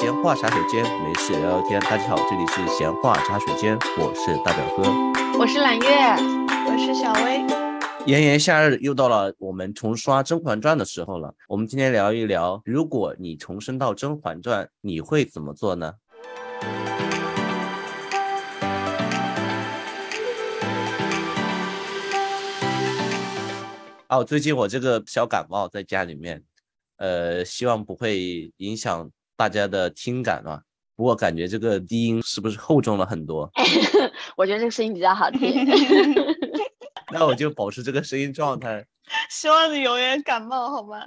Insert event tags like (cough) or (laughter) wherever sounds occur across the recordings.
闲话茶水间，没事聊聊天。大家好，这里是闲话茶水间，我是大表哥，我是揽月，我是小薇。炎炎夏日又到了我们重刷《甄嬛传》的时候了。我们今天聊一聊，如果你重生到《甄嬛传》，你会怎么做呢？哦，最近我这个小感冒在家里面，呃，希望不会影响大家的听感啊。不过感觉这个低音是不是厚重了很多？(laughs) 我觉得这个声音比较好听。(laughs) 那我就保持这个声音状态。(laughs) 希望你永远感冒好吗？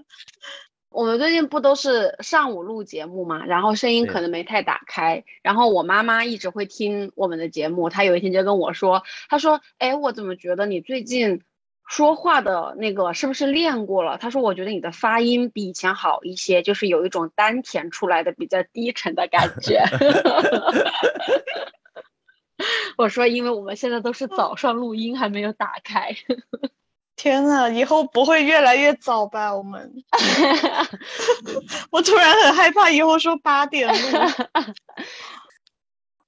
我们最近不都是上午录节目嘛，然后声音可能没太打开。然后我妈妈一直会听我们的节目，她有一天就跟我说：“她说，哎，我怎么觉得你最近？”说话的那个是不是练过了？他说：“我觉得你的发音比以前好一些，就是有一种丹田出来的比较低沉的感觉。(laughs) ”我说：“因为我们现在都是早上录音，还没有打开。(laughs) ”天呐，以后不会越来越早吧？我们，(laughs) 我突然很害怕，以后说八点录。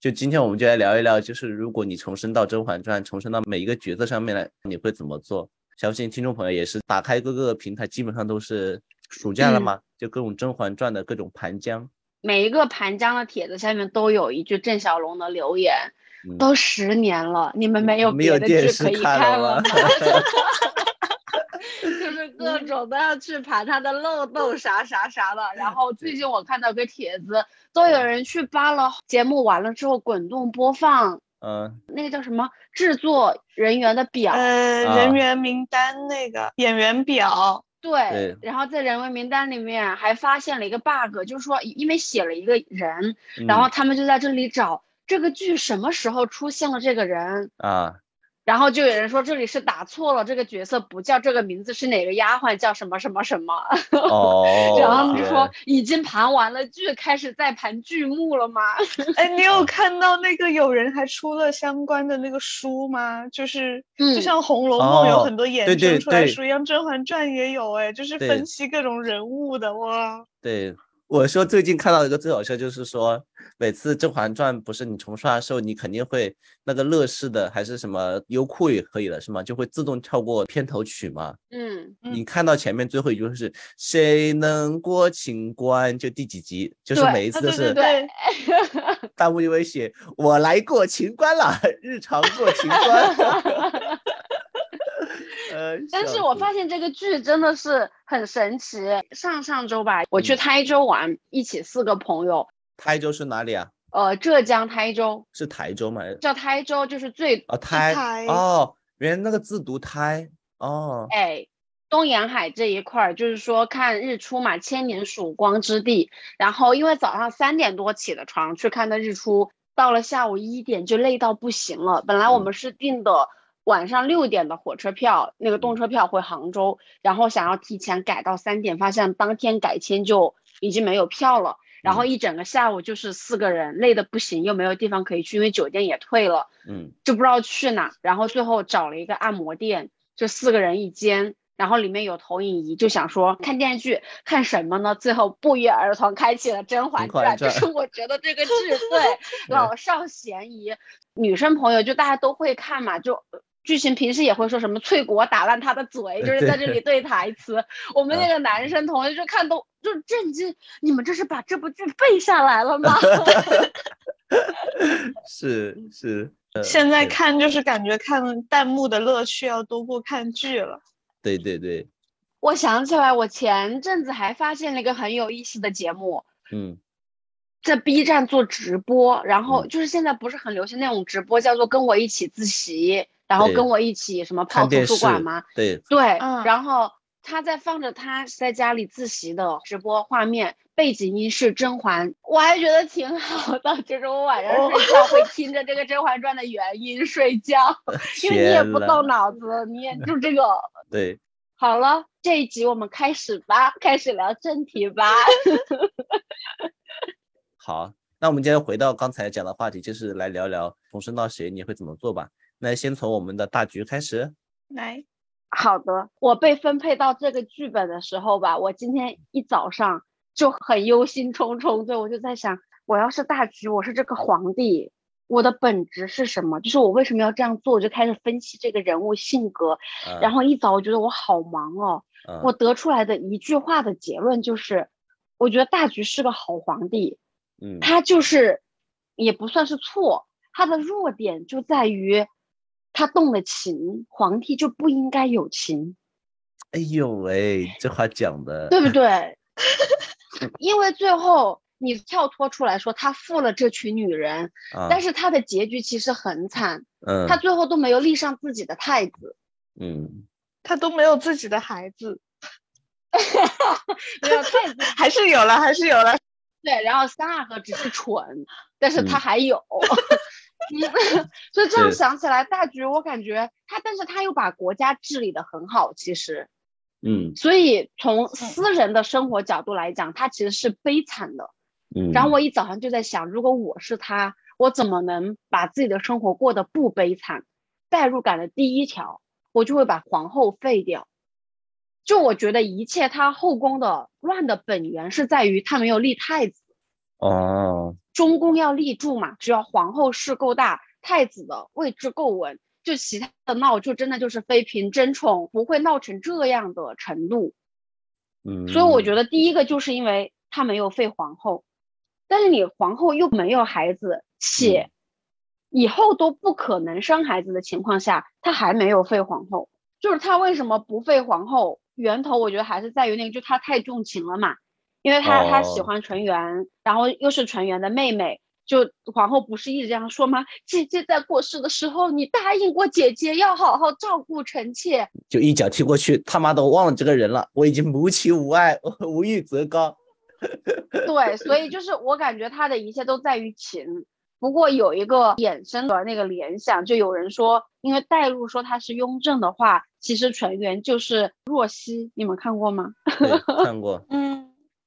就今天我们就来聊一聊，就是如果你重生到《甄嬛传》，重生到每一个角色上面来，你会怎么做？相信听众朋友也是打开各个平台，基本上都是暑假了嘛，就各种《甄嬛传》的各种盘江。每一个盘江的帖子下面都有一句郑晓龙的留言，都十年了，你们没有别的剧可以看了吗？(laughs) 就是各种都要去盘他的漏 (laughs) 洞啥啥啥的，然后最近我看到个帖子，都有人去扒了节目完了之后滚动播放，嗯，那个叫什么制作人员的表，呃，人员名单那个演员表，对，然后在人员名单里面还发现了一个 bug，就是说因为写了一个人，然后他们就在这里找这个剧什么时候出现了这个人啊。然后就有人说这里是打错了，这个角色不叫这个名字，是哪个丫鬟叫什么什么什么？(laughs) 哦。然后就说已经盘完了剧，开始在盘剧目了吗？(laughs) 哎，你有看到那个有人还出了相关的那个书吗？就是就像《红楼梦》有很多衍生出来书一样，《甄嬛传》也有哎，就是分析各种人物的哇。对。我说最近看到一个最好笑，就是说每次《甄嬛传》不是你重刷的时候，你肯定会那个乐视的还是什么优酷也可以了，是吗？就会自动跳过片头曲嘛。嗯，你看到前面最后一句是“谁能过情关”，就第几集，就是每一次都是。对。弹幕就会写“我来过情关了”，日常过情关。(laughs) 但是我发现这个剧真的是很神奇。上上周吧，我去台州玩，一起四个朋友。台州是哪里啊？呃，浙江台州。是台州吗？叫台州，就是最啊台哦，原来那个字读台哦。哎，东沿海这一块儿，就是说看日出嘛，千年曙光之地。然后因为早上三点多起的床去看的日出，到了下午一点就累到不行了。本来我们是定的。晚上六点的火车票，那个动车票回杭州，然后想要提前改到三点，发现当天改签就已经没有票了。然后一整个下午就是四个人，累的不行，又没有地方可以去，因为酒店也退了，嗯，就不知道去哪。然后最后找了一个按摩店，就四个人一间，然后里面有投影仪，就想说看电视剧，看什么呢？最后不约而同开启了《甄嬛传》，就是我觉得这个剧 (laughs) 对老少咸宜，女生朋友就大家都会看嘛，就。剧情平时也会说什么翠果打烂他的嘴，就是在这里对台词。我们那个男生同学就看都就震惊，你们这是把这部剧背下来了吗？(laughs) 是是，现在看就是感觉看弹幕的乐趣要多过看剧了。对对对，我想起来，我前阵子还发现了一个很有意思的节目，嗯，在 B 站做直播，然后就是现在不是很流行那种直播，叫做跟我一起自习。然后跟我一起什么泡图书馆吗？对对，然后他在放着他在家里自习的直播画面，背景音是甄嬛，我还觉得挺好的，就是我晚上睡觉会听着这个《甄嬛传》的原音睡觉，(laughs) 因为你也不动脑子，你也 (laughs) 就这个。对，好了，这一集我们开始吧，开始聊正题吧。(laughs) 好，那我们今天回到刚才讲的话题，就是来聊聊重生到谁你会怎么做吧。那先从我们的大局开始，来，好的。我被分配到这个剧本的时候吧，我今天一早上就很忧心忡忡。对我就在想，我要是大局，我是这个皇帝，我的本职是什么？就是我为什么要这样做？我就开始分析这个人物性格。然后一早我觉得我好忙哦，我得出来的一句话的结论就是，我觉得大局是个好皇帝。嗯，他就是也不算是错，他的弱点就在于他动了情，皇帝就不应该有情。哎呦喂，这话讲的对不对？(laughs) 因为最后你跳脱出来说他负了这群女人，(laughs) 但是他的结局其实很惨。嗯，他最后都没有立上自己的太子。嗯，他都没有自己的孩子。(laughs) 没有太子，还是有了，还是有了。对，然后三阿哥只是蠢，但是他还有。(laughs) 所以这样想起来，大局我感觉他，但是他又把国家治理的很好，其实。嗯，所以从私人的生活角度来讲，他其实是悲惨的。嗯，然后我一早上就在想，如果我是他，我怎么能把自己的生活过得不悲惨？代入感的第一条，我就会把皇后废掉。就我觉得一切他后宫的乱的本源是在于他没有立太子。哦，中宫要立住嘛，只要皇后势够大，太子的位置够稳。就其他的闹，就真的就是妃嫔争宠，不会闹成这样的程度。嗯，所以我觉得第一个就是因为他没有废皇后，但是你皇后又没有孩子，且以后都不可能生孩子的情况下，他还没有废皇后。就是他为什么不废皇后？源头我觉得还是在于那个，就他太重情了嘛，因为他他喜欢纯元，然后又是纯元的妹妹。就皇后不是一直这样说吗？姐姐在过世的时候，你答应过姐姐要好好照顾臣妾，就一脚踢过去，他妈的我忘了这个人了。我已经无情无爱，(laughs) 无欲则刚。(laughs) 对，所以就是我感觉他的一切都在于情。不过有一个衍生的那个联想，就有人说，因为代入说他是雍正的话，其实纯元就是若曦。你们看过吗？看过。(laughs) 嗯，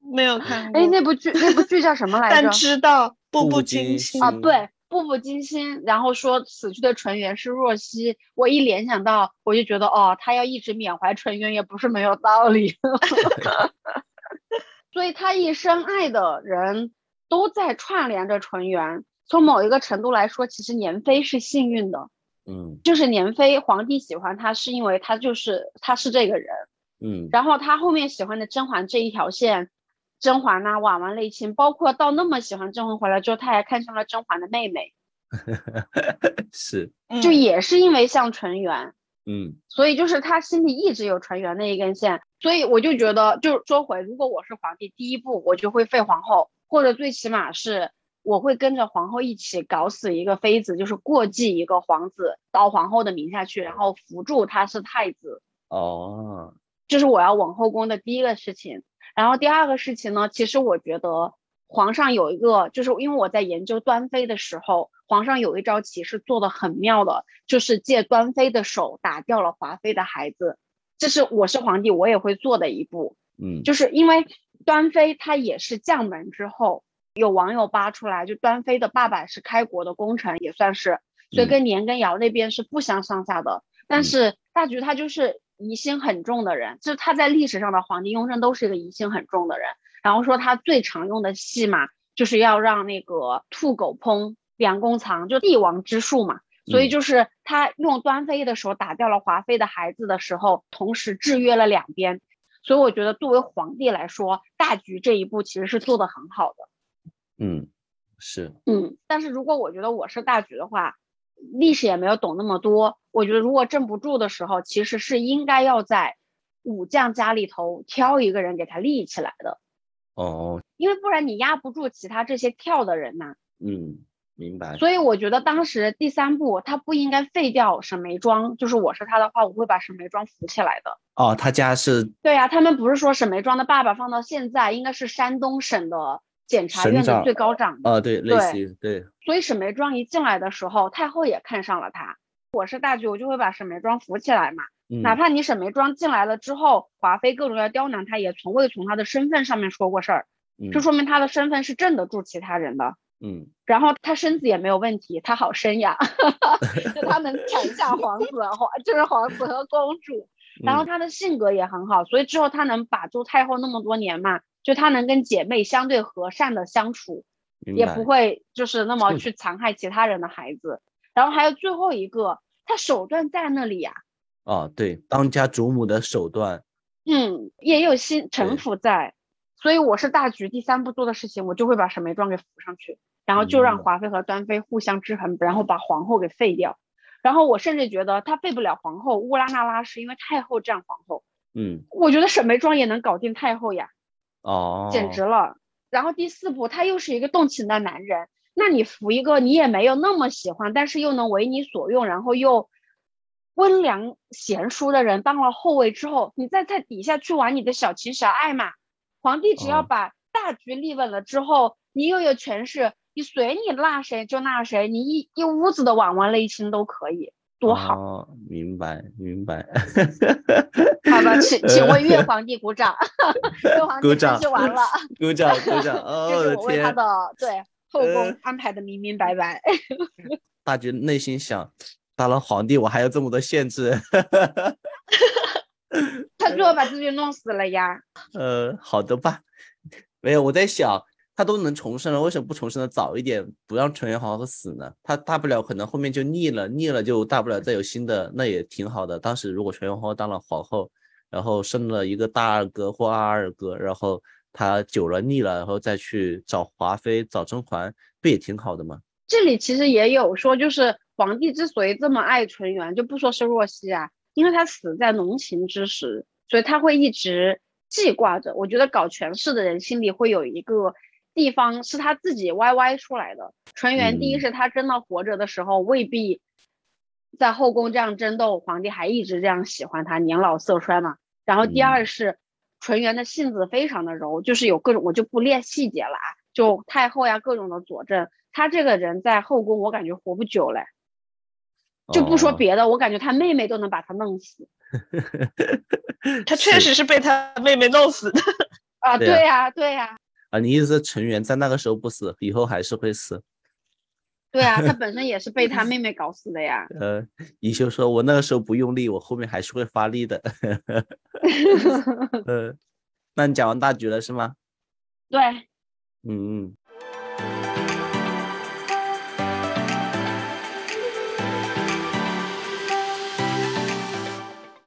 没有看过。哎，那部剧那部剧叫什么 (laughs) 来着？但知道。步步惊心啊，对，步步惊心。然后说死去的纯元是若曦，我一联想到，我就觉得哦，他要一直缅怀纯元也不是没有道理。(laughs) 所以他一生爱的人都在串联着纯元。从某一个程度来说，其实年妃是幸运的。嗯，就是年妃，皇帝喜欢他是因为他就是他是这个人。嗯，然后他后面喜欢的甄嬛这一条线。甄嬛呐，婉婉内亲，包括到那么喜欢甄嬛回来之后，他还看上了甄嬛的妹妹，(laughs) 是，就也是因为像纯元，嗯，所以就是他心里一直有纯元那一根线，所以我就觉得，就说回，如果我是皇帝，第一步我就会废皇后，或者最起码是我会跟着皇后一起搞死一个妃子，就是过继一个皇子到皇后的名下去，然后扶助他是太子，哦，这是我要往后宫的第一个事情。然后第二个事情呢，其实我觉得皇上有一个，就是因为我在研究端妃的时候，皇上有一招棋是做的很妙的，就是借端妃的手打掉了华妃的孩子，这是我是皇帝我也会做的一步。嗯，就是因为端妃她也是将门之后，有网友扒出来，就端妃的爸爸是开国的功臣，也算是，所以跟年羹尧那边是不相上下的。但是大局他就是。疑心很重的人，就是他在历史上的皇帝雍正都是一个疑心很重的人。然后说他最常用的戏码，就是要让那个兔狗烹梁公藏，就帝王之术嘛。所以就是他用端妃的时候打掉了华妃的孩子的时候，同时制约了两边。所以我觉得作为皇帝来说，大局这一步其实是做得很好的。嗯，是。嗯，但是如果我觉得我是大局的话。历史也没有懂那么多，我觉得如果镇不住的时候，其实是应该要在武将家里头挑一个人给他立起来的。哦，因为不然你压不住其他这些跳的人呐。嗯，明白。所以我觉得当时第三步他不应该废掉沈眉庄，就是我是他的话，我会把沈眉庄扶起来的。哦，他家是？对呀，他们不是说沈眉庄的爸爸放到现在应该是山东省的。检察院的最高长啊，对，类似于对，所以沈眉庄一进来的时候，太后也看上了他。我是大局，我就会把沈眉庄扶起来嘛。哪怕你沈眉庄进来了之后，华妃各种要刁难他，也从未从他的身份上面说过事儿，这说明他的身份是镇得住其他人的。嗯，然后他身子也没有问题，他好生呀，(laughs) 就他能产下皇子，皇就是皇子和公主。然后他的性格也很好，所以之后他能把住太后那么多年嘛。就她能跟姐妹相对和善的相处，也不会就是那么去残害其他人的孩子。然后还有最后一个，他手段在那里呀。哦，对，当家主母的手段。嗯，也有心城府在，所以我是大局第三步做的事情，我就会把沈眉庄给扶上去，然后就让华妃和端妃互相制衡，然后把皇后给废掉。然后我甚至觉得他废不了皇后，乌拉那拉是因为太后占皇后。嗯，我觉得沈眉庄也能搞定太后呀。哦，简直了。然后第四步，他又是一个动情的男人，那你扶一个你也没有那么喜欢，但是又能为你所用，然后又温良贤淑的人当了后卫之后，你再在底下去玩你的小情小爱嘛。皇帝只要把大局立稳了之后，你又有权势。你随你纳谁就纳谁，你一一屋子的婉婉内心都可以，多好。哦，明白明白。(laughs) 好吧，请请为 (laughs) 月皇帝鼓掌。岳皇帝分析完了，鼓掌鼓掌。(laughs) 哦，这是我为他的对后宫安排的明明白白。大局内心想，当了皇帝我还有这么多限制。他最后把自己弄死了呀。呃，好的吧。没有，我在想。他都能重生了，为什么不重生的早一点，不让纯元皇后死呢？他大不了可能后面就腻了，腻了就大不了再有新的，那也挺好的。当时如果纯元皇后当了皇后，然后生了一个大二哥或二二哥，然后他久了腻了，然后再去找华妃、找甄嬛，不也挺好的吗？这里其实也有说，就是皇帝之所以这么爱纯元，就不说是若曦啊，因为他死在浓情之时，所以他会一直记挂着。我觉得搞权势的人心里会有一个。地方是他自己歪歪出来的。纯元第一是他真的活着的时候未必在后宫这样争斗，皇帝还一直这样喜欢他，年老色衰嘛。然后第二是纯元的性子非常的柔，就是有各种我就不列细节了啊，就太后呀各种的佐证，他这个人在后宫我感觉活不久嘞。就不说别的，我感觉他妹妹都能把他弄死。(laughs) 他确实是被他妹妹弄死的啊！对呀，对呀。啊，你意思是成员在那个时候不死，以后还是会死？(laughs) 对啊，他本身也是被他 (laughs) 妹妹搞死的呀。呃，宜修说：“我那个时候不用力，我后面还是会发力的。(laughs) ”呃，那你讲完大局了是吗？对。嗯嗯。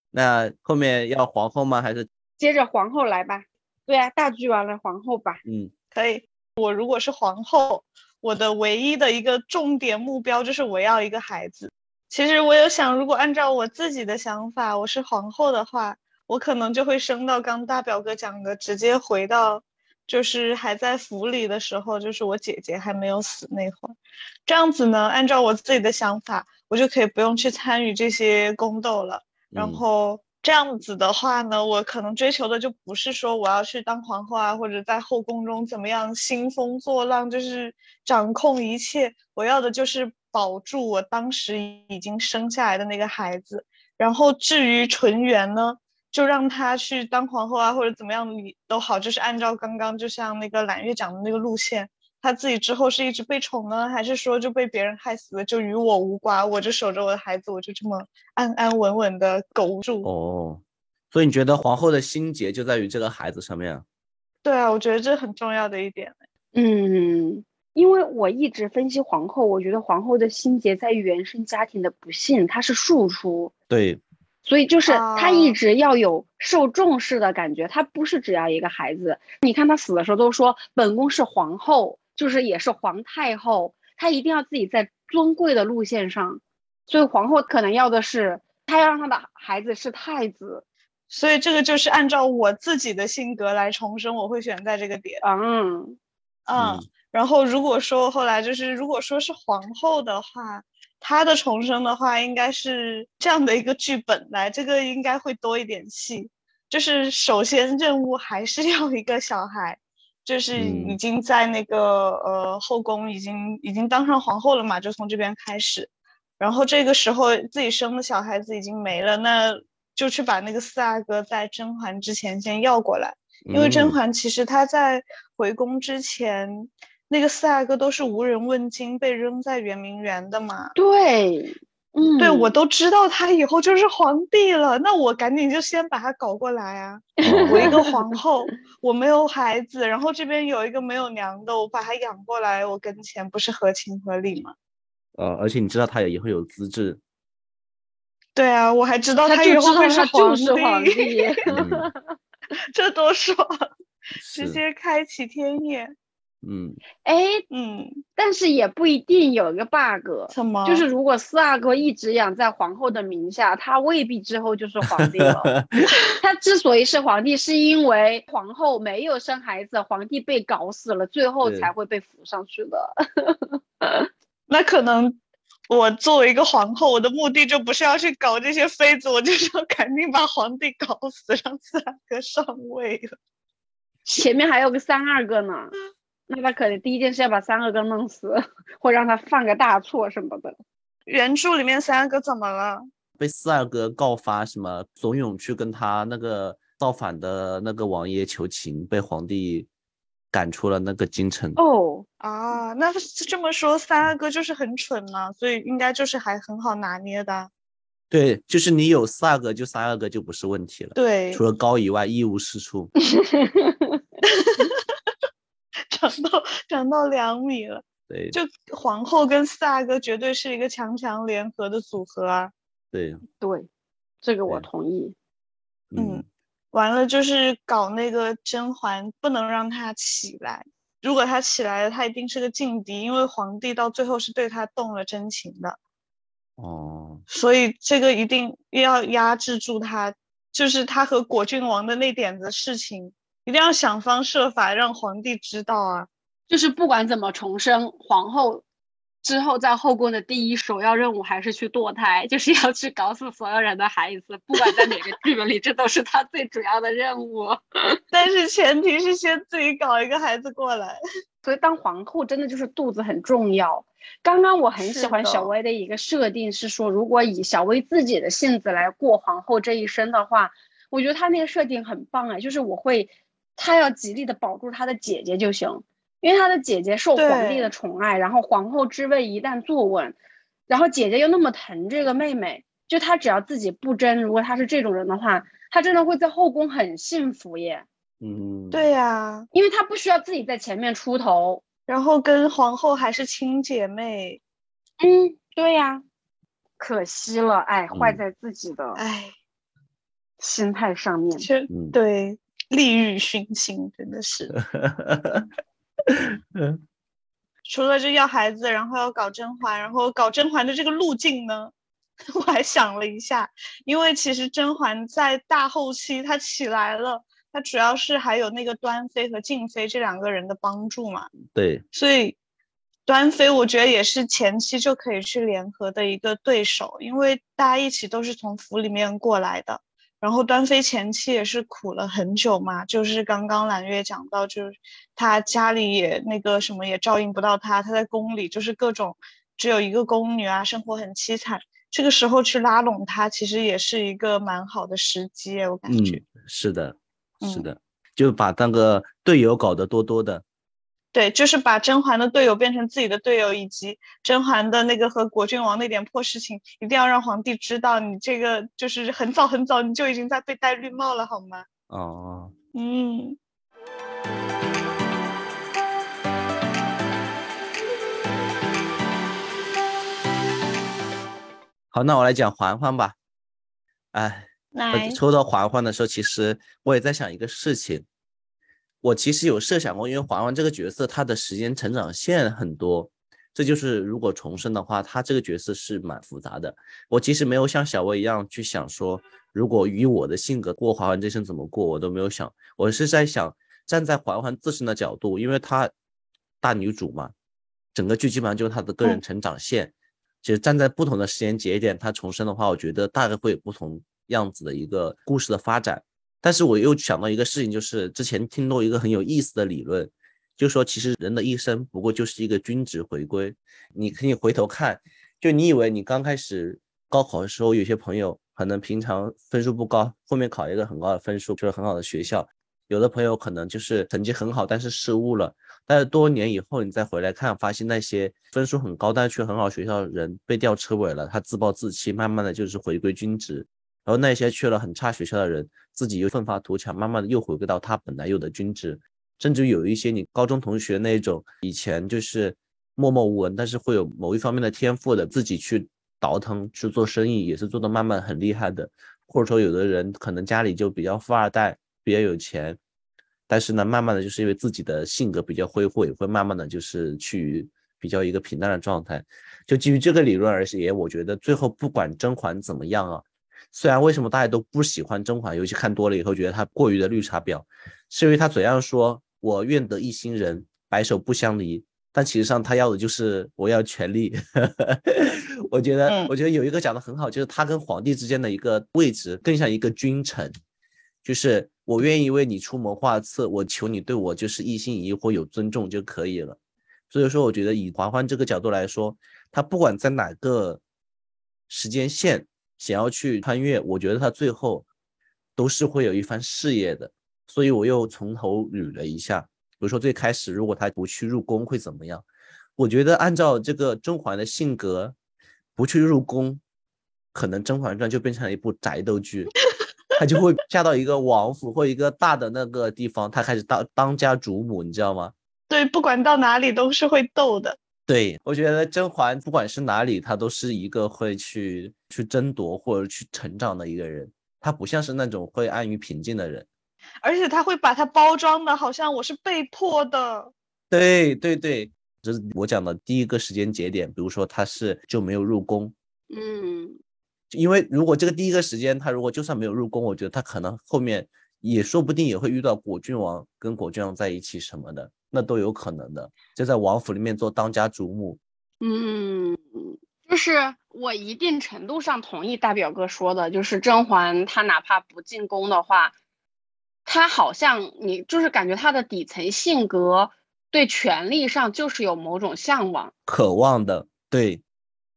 那后面要皇后吗？还是接着皇后来吧？对啊，大局完了，皇后吧。嗯，可以。我如果是皇后，我的唯一的一个重点目标就是我要一个孩子。其实我有想，如果按照我自己的想法，我是皇后的话，我可能就会升到刚大表哥讲的，直接回到就是还在府里的时候，就是我姐姐还没有死那会儿。这样子呢，按照我自己的想法，我就可以不用去参与这些宫斗了。然后。这样子的话呢，我可能追求的就不是说我要去当皇后啊，或者在后宫中怎么样兴风作浪，就是掌控一切。我要的就是保住我当时已经生下来的那个孩子。然后至于纯元呢，就让他去当皇后啊，或者怎么样，你都好，就是按照刚刚就像那个揽月讲的那个路线。他自己之后是一直被宠呢，还是说就被别人害死了，就与我无关？我就守着我的孩子，我就这么安安稳稳的苟住。哦，所以你觉得皇后的心结就在于这个孩子上面啊？对啊，我觉得这很重要的一点。嗯，因为我一直分析皇后，我觉得皇后的心结在于原生家庭的不幸，她是庶出。对。所以就是她一直要有受重视的感觉，她不是只要一个孩子。你看她死的时候都说本宫是皇后。就是也是皇太后，她一定要自己在尊贵的路线上，所以皇后可能要的是，她要让她的孩子是太子，所以这个就是按照我自己的性格来重生，我会选在这个点。嗯嗯，然后如果说后来就是如果说是皇后的话，她的重生的话，应该是这样的一个剧本来，这个应该会多一点戏，就是首先任务还是 (laughs) 要一个小孩。就是已经在那个呃后宫已经已经当上皇后了嘛，就从这边开始，然后这个时候自己生的小孩子已经没了，那就去把那个四阿哥在甄嬛之前先要过来，因为甄嬛其实她在回宫之前，那个四阿哥都是无人问津，被扔在圆明园的嘛。对，嗯，对我都知道他以后就是皇帝了，那我赶紧就先把他搞过来啊！(laughs) 我一个皇后，我没有孩子，然后这边有一个没有娘的，我把他养过来，我跟前不是合情合理吗？(laughs) 呃，而且你知道他也会有资质。对啊，我还知道他以后会是皇帝，(laughs) 这多爽！直接开启天眼。嗯，哎，嗯，但是也不一定有一个 bug，什么？就是如果四阿哥一直养在皇后的名下，他未必之后就是皇帝了。(laughs) 他之所以是皇帝，是因为皇后没有生孩子，皇帝被搞死了，最后才会被扶上去的。(laughs) 那可能我作为一个皇后，我的目的就不是要去搞这些妃子，我就是要赶紧把皇帝搞死，让四阿哥上位了。前面还有个三阿哥呢。那他可能第一件事要把三阿哥弄死，或让他犯个大错什么的。原著里面三阿哥怎么了？被四阿哥告发什么怂恿去跟他那个造反的那个王爷求情，被皇帝赶出了那个京城。哦啊，那这么说三阿哥就是很蠢嘛，所以应该就是还很好拿捏的。对，就是你有四阿哥，就三阿哥就不是问题了。对，除了高以外一无是处。(laughs) (laughs) 长到长到两米了，对，就皇后跟四阿哥绝对是一个强强联合的组合啊！对对，这个我同意。嗯，完了就是搞那个甄嬛，不能让她起来。如果她起来了，她一定是个劲敌，因为皇帝到最后是对她动了真情的。哦，所以这个一定要压制住她，就是她和果郡王的那点子事情。一定要想方设法让皇帝知道啊！就是不管怎么重生，皇后之后在后宫的第一首要任务还是去堕胎，就是要去搞死所有人的孩子。不管在哪个剧本里，这都是她最主要的任务。(laughs) 但是前提是先自己搞一个孩子过来。所以当皇后真的就是肚子很重要。刚刚我很喜欢小薇的一个设定是说，如果以小薇自己的性子来过皇后这一生的话，我觉得她那个设定很棒哎，就是我会。他要极力的保住他的姐姐就行，因为他的姐姐受皇帝的宠爱，然后皇后之位一旦坐稳，然后姐姐又那么疼这个妹妹，就他只要自己不争，如果他是这种人的话，他真的会在后宫很幸福耶。嗯，对呀，因为他不需要自己在前面出头，然后跟皇后还是亲姐妹。嗯，对呀，可惜了，哎，坏在自己的哎心态上面。对。利欲熏心，真的是。(laughs) 除了这要孩子，然后要搞甄嬛，然后搞甄嬛的这个路径呢，(laughs) 我还想了一下，因为其实甄嬛在大后期她起来了，她主要是还有那个端妃和静妃这两个人的帮助嘛。对。所以端妃我觉得也是前期就可以去联合的一个对手，因为大家一起都是从府里面过来的。然后端妃前期也是苦了很久嘛，就是刚刚揽月讲到，就是她家里也那个什么也照应不到她，她在宫里就是各种只有一个宫女啊，生活很凄惨。这个时候去拉拢她，其实也是一个蛮好的时机，我感觉。嗯，是的，是的，就把那个队友搞得多多的。对，就是把甄嬛的队友变成自己的队友，以及甄嬛的那个和果郡王那点破事情，一定要让皇帝知道。你这个就是很早很早你就已经在被戴绿帽了，好吗？哦，嗯。好，那我来讲嬛嬛吧。哎，抽到嬛嬛的时候，其实我也在想一个事情。我其实有设想过，因为嬛嬛这个角色，她的时间成长线很多，这就是如果重生的话，她这个角色是蛮复杂的。我其实没有像小薇一样去想说，如果以我的性格过嬛嬛这生怎么过，我都没有想。我是在想，站在嬛嬛自身的角度，因为她大女主嘛，整个剧基本上就是她的个人成长线。其实站在不同的时间节点，她重生的话，我觉得大概会有不同样子的一个故事的发展。但是我又想到一个事情，就是之前听到一个很有意思的理论，就说其实人的一生不过就是一个均值回归。你可以回头看，就你以为你刚开始高考的时候，有些朋友可能平常分数不高，后面考一个很高的分数，就是很好的学校；有的朋友可能就是成绩很好，但是失误了，但是多年以后你再回来看，发现那些分数很高但是去很好学校的人被吊车尾了，他自暴自弃，慢慢的就是回归均值。然后那些去了很差学校的人，自己又奋发图强，慢慢的又回归到他本来有的均值。甚至有一些你高中同学那种以前就是默默无闻，但是会有某一方面的天赋的，自己去倒腾去做生意，也是做的慢慢很厉害的。或者说有的人可能家里就比较富二代，比较有钱，但是呢，慢慢的就是因为自己的性格比较挥霍，也会慢慢的就是去比较一个平淡的状态。就基于这个理论而言，我觉得最后不管甄嬛怎么样啊，虽然为什么大家都不喜欢甄嬛，尤其看多了以后觉得她过于的绿茶婊，是因为她嘴上说。我愿得一心人，白首不相离。但其实上她要的就是我要权力。(laughs) 我觉得，我觉得有一个讲的很好，就是她跟皇帝之间的一个位置更像一个君臣，就是我愿意为你出谋划策，我求你对我就是一心一意或有尊重就可以了。所以说，我觉得以嬛嬛这个角度来说，她不管在哪个时间线想要去穿越，我觉得他最后都是会有一番事业的。所以我又从头捋了一下，比如说最开始如果他不去入宫会怎么样？我觉得按照这个甄嬛的性格，不去入宫，可能《甄嬛传》就变成了一部宅斗剧，她就会嫁到一个王府或一个大的那个地方，她开始当当家主母，你知道吗？对，不管到哪里都是会斗的。对，我觉得甄嬛不管是哪里，她都是一个会去去争夺或者去成长的一个人，她不像是那种会安于平静的人。而且她会把它包装的，好像我是被迫的。对对对，这是我讲的第一个时间节点。比如说她是就没有入宫，嗯，因为如果这个第一个时间她如果就算没有入宫，我觉得她可能后面也说不定也会遇到果郡王跟果郡王在一起什么的，那都有可能的。就在王府里面做当家主母。嗯，就是我一定程度上同意大表哥说的，就是甄嬛她哪怕不进宫的话。她好像你就是感觉她的底层性格对权力上就是有某种向往、渴望的。对，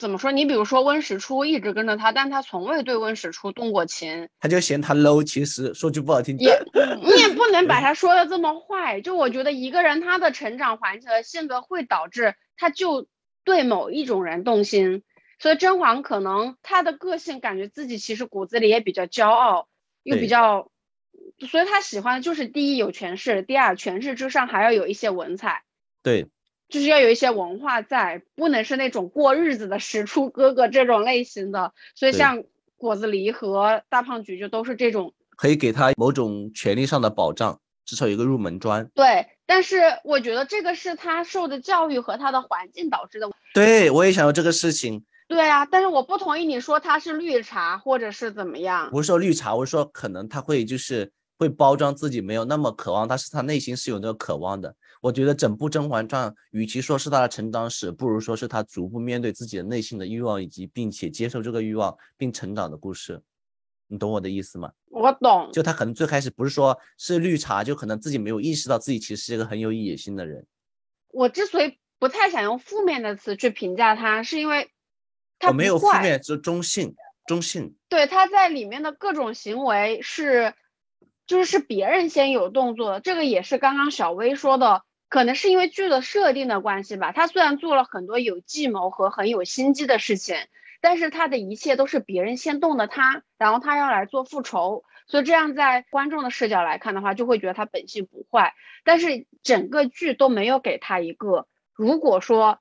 怎么说？你比如说温实初一直跟着他，但他从未对温实初动过情。他就嫌他 low。其实说句不好听，也你也不能把他说的这么坏。就我觉得一个人他的成长环境和性格会导致他就对某一种人动心。所以甄嬛可能她的个性感觉自己其实骨子里也比较骄傲，又比较。所以他喜欢的就是第一有权势，第二权势之上还要有一些文采，对，就是要有一些文化在，不能是那种过日子的实出哥哥这种类型的。所以像果子狸和大胖菊就都是这种，可以给他某种权利上的保障，至少有一个入门砖。对，但是我觉得这个是他受的教育和他的环境导致的。对，我也想要这个事情。对啊，但是我不同意你说他是绿茶或者是怎么样。不是说绿茶，我是说可能他会就是。会包装自己没有那么渴望，但是他内心是有那个渴望的。我觉得整部《甄嬛传》与其说是他的成长史，不如说是他逐步面对自己的内心的欲望，以及并且接受这个欲望并成长的故事。你懂我的意思吗？我懂。就他可能最开始不是说是绿茶，就可能自己没有意识到自己其实是一个很有野心的人。我之所以不太想用负面的词去评价他，是因为他没有负面，就中性，中性。对，他在里面的各种行为是。就是是别人先有动作的，这个也是刚刚小薇说的，可能是因为剧的设定的关系吧。他虽然做了很多有计谋和很有心机的事情，但是他的一切都是别人先动的他，然后他要来做复仇，所以这样在观众的视角来看的话，就会觉得他本性不坏。但是整个剧都没有给他一个，如果说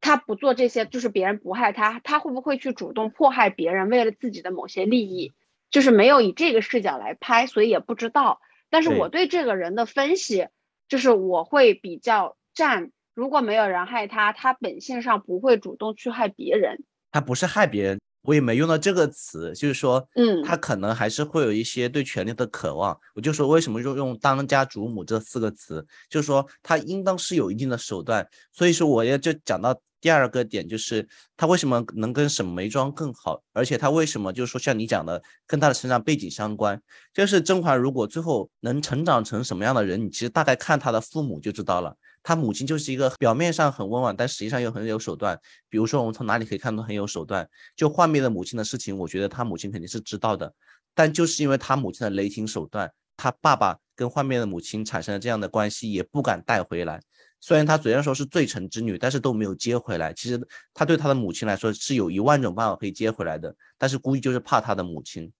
他不做这些，就是别人不害他，他会不会去主动迫害别人，为了自己的某些利益？就是没有以这个视角来拍，所以也不知道。但是我对这个人的分析，就是我会比较站，如果没有人害他，他本性上不会主动去害别人。他不是害别人，我也没用到这个词，就是说，嗯，他可能还是会有一些对权力的渴望。我就说为什么用用当家主母这四个词，就是说他应当是有一定的手段。所以说我也就讲到。第二个点就是他为什么能跟沈眉庄更好，而且他为什么就是说像你讲的跟他的成长背景相关，就是甄嬛如果最后能成长成什么样的人，你其实大概看他的父母就知道了。他母亲就是一个表面上很温婉，但实际上又很有手段。比如说我们从哪里可以看到很有手段？就幻灭的母亲的事情，我觉得他母亲肯定是知道的，但就是因为他母亲的雷霆手段。他爸爸跟幻灭的母亲产生了这样的关系，也不敢带回来。虽然他嘴上说是罪臣之女，但是都没有接回来。其实他对他的母亲来说是有一万种办法可以接回来的，但是估计就是怕他的母亲。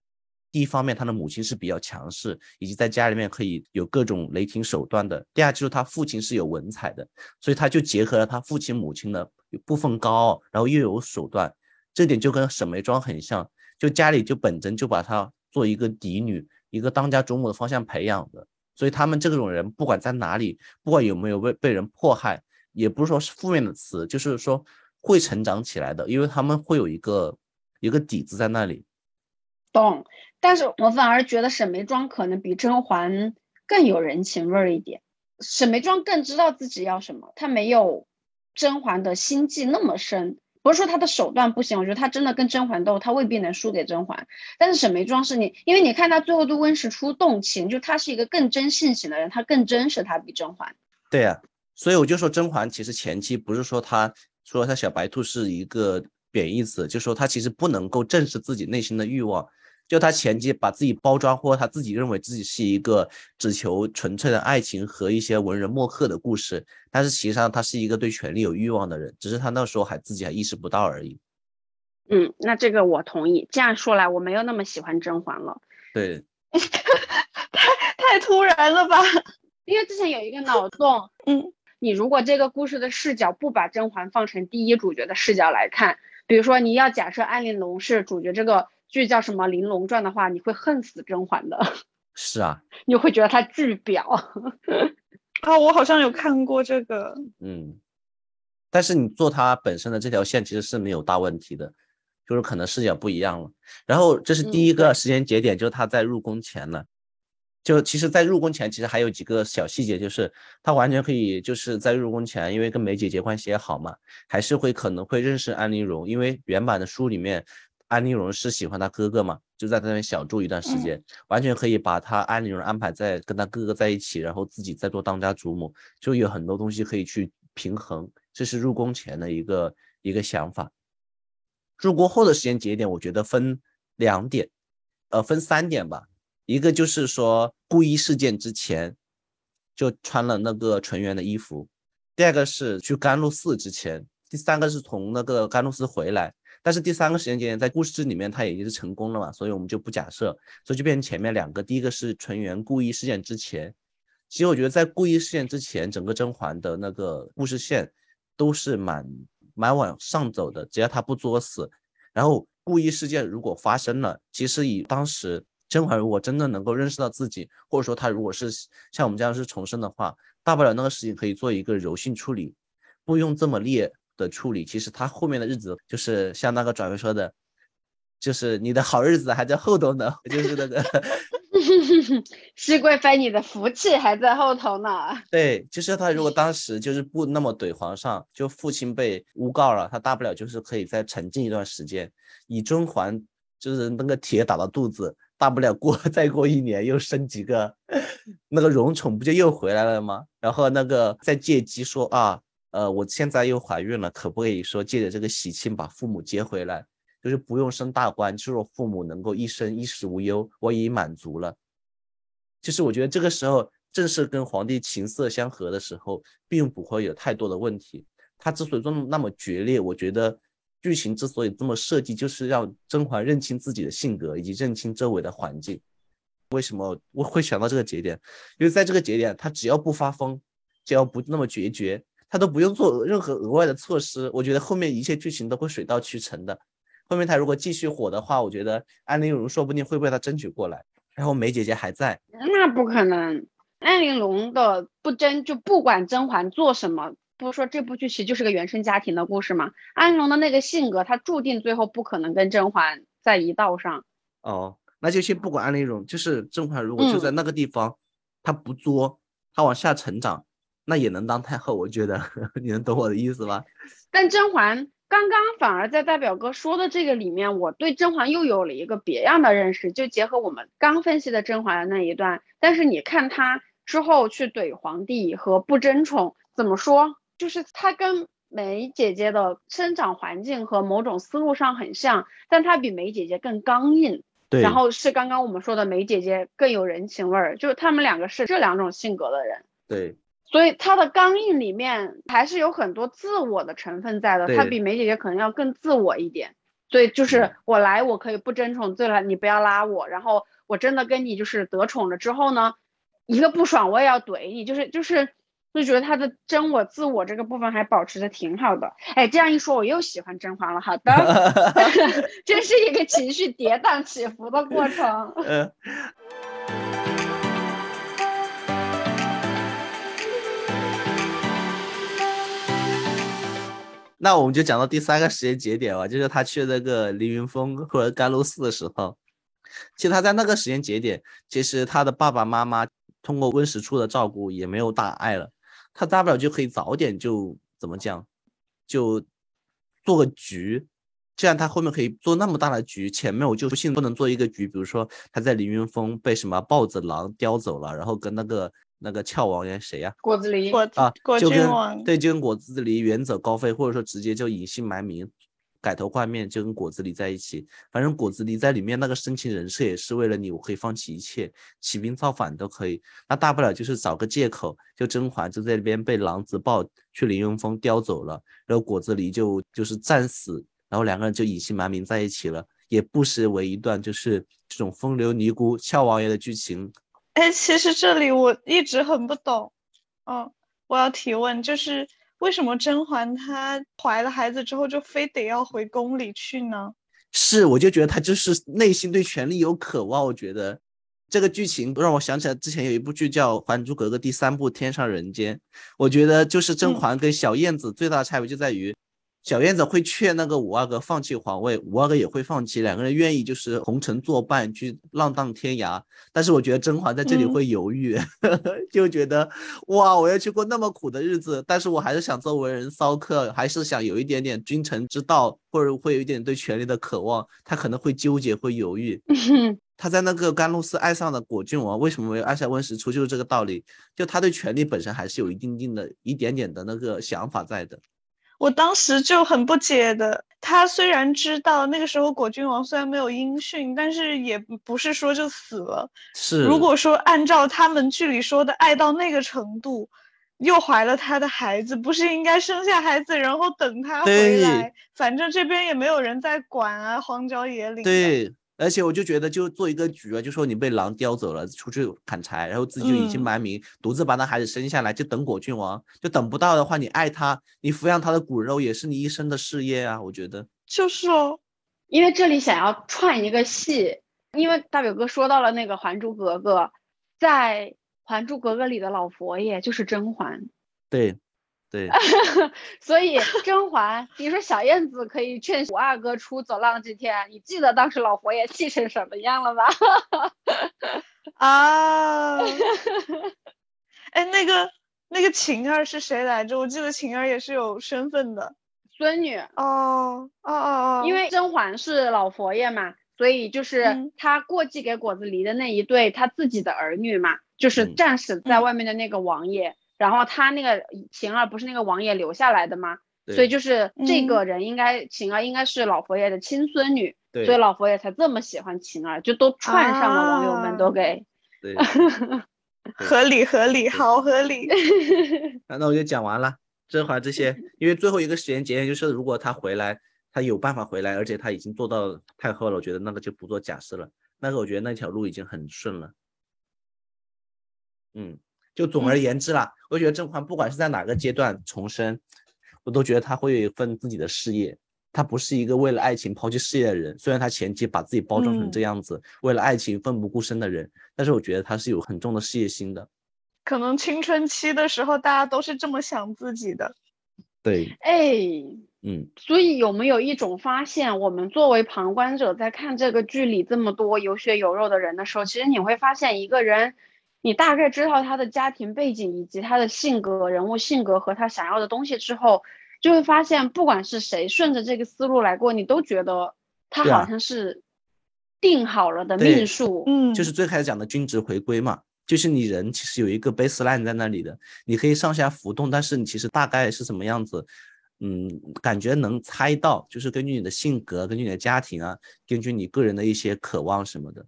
第一方面，他的母亲是比较强势，以及在家里面可以有各种雷霆手段的。第二就是他父亲是有文采的，所以他就结合了他父亲母亲的部分高傲，然后又有手段，这点就跟沈眉庄很像。就家里就本真就把她做一个嫡女，一个当家主母的方向培养的。所以他们这种人，不管在哪里，不管有没有被被人迫害，也不是说是负面的词，就是说会成长起来的，因为他们会有一个一个底子在那里。懂，但是我反而觉得沈眉庄可能比甄嬛更有人情味儿一点。沈眉庄更知道自己要什么，她没有甄嬛的心计那么深。不是说他的手段不行，我觉得他真的跟甄嬛斗，他未必能输给甄嬛。但是沈眉庄是你，因为你看他最后对温实初动情，就他是一个更真性情的人，他更真实，他比甄嬛。对呀，所以我就说甄嬛其实前期不是说他说他小白兔是一个贬义词，就说他其实不能够正视自己内心的欲望。就他前期把自己包装，或他自己认为自己是一个只求纯粹的爱情和一些文人墨客的故事，但是实际上他是一个对权力有欲望的人，只是他那时候还自己还意识不到而已。嗯，那这个我同意。这样说来，我没有那么喜欢甄嬛了。对，(laughs) 太太突然了吧？因为之前有一个脑洞，嗯，你如果这个故事的视角不把甄嬛放成第一主角的视角来看，比如说你要假设安陵容是主角，这个。剧叫什么《玲珑传》的话，你会恨死甄嬛的。(laughs) 是啊，你会觉得她巨婊 (laughs) 啊！我好像有看过这个。嗯，但是你做它本身的这条线其实是没有大问题的，就是可能视角不一样了。然后这是第一个时间节点，就是她在入宫前了。就其实，在入宫前，其实还有几个小细节，就是他完全可以就是在入宫前，因为跟梅姐姐关系也好嘛，还是会可能会认识安陵容，因为原版的书里面。安陵容是喜欢他哥哥嘛，就在那边小住一段时间，完全可以把他安陵容安排在跟他哥哥在一起，然后自己再做当家主母，就有很多东西可以去平衡。这是入宫前的一个一个想法。入宫后的时间节点，我觉得分两点，呃，分三点吧。一个就是说布衣事件之前就穿了那个纯元的衣服，第二个是去甘露寺之前，第三个是从那个甘露寺回来。但是第三个时间节点在故事里面，它已经是成功了嘛，所以我们就不假设，所以就变成前面两个。第一个是纯元故意事件之前，其实我觉得在故意事件之前，整个甄嬛的那个故事线都是蛮蛮往上走的，只要她不作死。然后故意事件如果发生了，其实以当时甄嬛如果真的能够认识到自己，或者说她如果是像我们这样是重生的话，大不了那个事情可以做一个柔性处理，不用这么烈。的处理，其实他后面的日子就是像那个转文说的，就是你的好日子还在后头呢，(laughs) 就是那个，(laughs) 熹贵妃，你的福气还在后头呢。对，就是他如果当时就是不那么怼皇上，就父亲被诬告了，他大不了就是可以再沉静一段时间，以甄嬛就是那个铁打到肚子，大不了过 (laughs) 再过一年又生几个，那个荣宠不就又回来了吗？然后那个再借机说啊。呃，我现在又怀孕了，可不可以说借着这个喜庆把父母接回来，就是不用升大官，就是父母能够一生衣食无忧，我已满足了。就是我觉得这个时候正是跟皇帝琴瑟相合的时候，并不会有太多的问题。他之所以做那么决裂，我觉得剧情之所以这么设计，就是让甄嬛认清自己的性格以及认清周围的环境。为什么我会想到这个节点？因为在这个节点，他只要不发疯，只要不那么决绝。他都不用做任何额外的措施，我觉得后面一切剧情都会水到渠成的。后面他如果继续火的话，我觉得安陵容说不定会被他争取过来。然后梅姐姐还在，那不可能。安陵容的不争，就不管甄嬛做什么，不是说这部剧其实就是个原生家庭的故事吗？安陵容的那个性格，她注定最后不可能跟甄嬛在一道上。哦，那就先不管安陵容，就是甄嬛如果就在那个地方，她不作，她往下成长。那也能当太后，我觉得 (laughs) 你能懂我的意思吗？(laughs) 但甄嬛刚刚反而在大表哥说的这个里面，我对甄嬛又有了一个别样的认识。就结合我们刚分析的甄嬛的那一段，但是你看她之后去怼皇帝和不争宠，怎么说？就是她跟梅姐姐的生长环境和某种思路上很像，但她比梅姐姐更刚硬。对，然后是刚刚我们说的梅姐姐更有人情味儿，就是他们两个是这两种性格的人。对，所以他的刚硬里面还是有很多自我的成分在的，他比梅姐姐可能要更自我一点。所以就是我来，我可以不争宠，对了，你不要拉我。然后我真的跟你就是得宠了之后呢，一个不爽我也要怼你，就是就是。就觉得他的真我自我这个部分还保持的挺好的，哎，这样一说我又喜欢甄嬛了。好的 (laughs) (laughs) 这是一个情绪跌宕起伏的过程。(laughs) 那我们就讲到第三个时间节点吧，就是他去那个凌云峰或者甘露寺的时候，其实他在那个时间节点，其实他的爸爸妈妈通过温实初的照顾也没有大碍了。他大不了就可以早点就怎么讲，就做个局，这样他后面可以做那么大的局。前面我就不信不能做一个局，比如说他在凌云峰被什么豹子狼叼走了，然后跟那个那个俏王爷谁呀？果子狸啊，果郡王对，就跟果子狸远走高飞，或者说直接就隐姓埋名。改头换面就跟果子狸在一起，反正果子狸在里面那个深情人设也是为了你，我可以放弃一切，起兵造反都可以。那大不了就是找个借口，就甄嬛就在那边被狼子豹去凌云峰叼走了，然后果子狸就就是战死，然后两个人就隐姓埋名在一起了，也不失为一段就是这种风流尼姑俏王爷的剧情。哎，其实这里我一直很不懂，嗯，我要提问就是。为什么甄嬛她怀了孩子之后就非得要回宫里去呢？是，我就觉得她就是内心对权力有渴望。我觉得这个剧情让我想起来之前有一部剧叫《还珠格格》第三部《天上人间》，我觉得就是甄嬛跟小燕子最大的差别就在于。小燕子会劝那个五阿哥放弃皇位，五阿哥也会放弃，两个人愿意就是红尘作伴去浪荡天涯。但是我觉得甄嬛在这里会犹豫，(laughs) 就觉得哇，我要去过那么苦的日子，但是我还是想做文人骚客，还是想有一点点君臣之道，或者会有一点对权力的渴望。他可能会纠结，会犹豫。(laughs) 他在那个甘露寺爱上了果郡王，为什么没有爱上温实初？就是这个道理。就他对权力本身还是有一定定的一点点的那个想法在的。我当时就很不解的，他虽然知道那个时候果郡王虽然没有音讯，但是也不是说就死了。是，如果说按照他们剧里说的爱到那个程度，又怀了他的孩子，不是应该生下孩子然后等他回来？反正这边也没有人在管啊，荒郊野岭。对。而且我就觉得，就做一个局啊，就说你被狼叼走了，出去砍柴，然后自己就隐姓埋名，独自把那孩子生下来，就等果郡王。就等不到的话，你爱他，你抚养他的骨肉，也是你一生的事业啊。我觉得就是哦，因为这里想要串一个戏，因为大表哥说到了那个《还珠格格》，在《还珠格格》里的老佛爷就是甄嬛。对。对，(laughs) 所以甄嬛，你说小燕子可以劝五阿哥出走浪几天，你记得当时老佛爷气成什么样了吗？(laughs) 啊，(laughs) 哎，那个那个晴儿是谁来着？我记得晴儿也是有身份的，孙女。哦哦哦哦，因为甄嬛是老佛爷嘛，所以就是他过继给果子狸的那一对他自己的儿女嘛，就是战死在外面的那个王爷。然后他那个晴儿不是那个王爷留下来的吗？所以就是这个人应该晴儿应该是老佛爷的亲孙女，所以老佛爷才这么喜欢晴儿，就都串上了，网友们都给，(laughs) 对合理合理，好合理。(laughs) 那我就讲完了甄嬛这些，因为最后一个时间节点就是如果他回来，他有办法回来，而且他已经做到太后了，我觉得那个就不做假设了，那个我觉得那条路已经很顺了。嗯。就总而言之啦，我觉得甄嬛不管是在哪个阶段重生，我都觉得她会有一份自己的事业。她不是一个为了爱情抛弃事业的人。虽然她前期把自己包装成这样子，为了爱情奋不顾身的人，但是我觉得她是有很重的事业心的。可能青春期的时候，大家都是这么想自己的。对，哎，嗯。所以有没有一种发现，我们作为旁观者在看这个剧里这么多有血有肉的人的时候，其实你会发现一个人。你大概知道他的家庭背景以及他的性格、人物性格和他想要的东西之后，就会发现，不管是谁顺着这个思路来过，你都觉得他好像是定好了的命数。嗯，就是最开始讲的均值回归嘛，就是你人其实有一个 baseline 在那里的，你可以上下浮动，但是你其实大概是什么样子，嗯，感觉能猜到，就是根据你的性格，根据你的家庭啊，根据你个人的一些渴望什么的。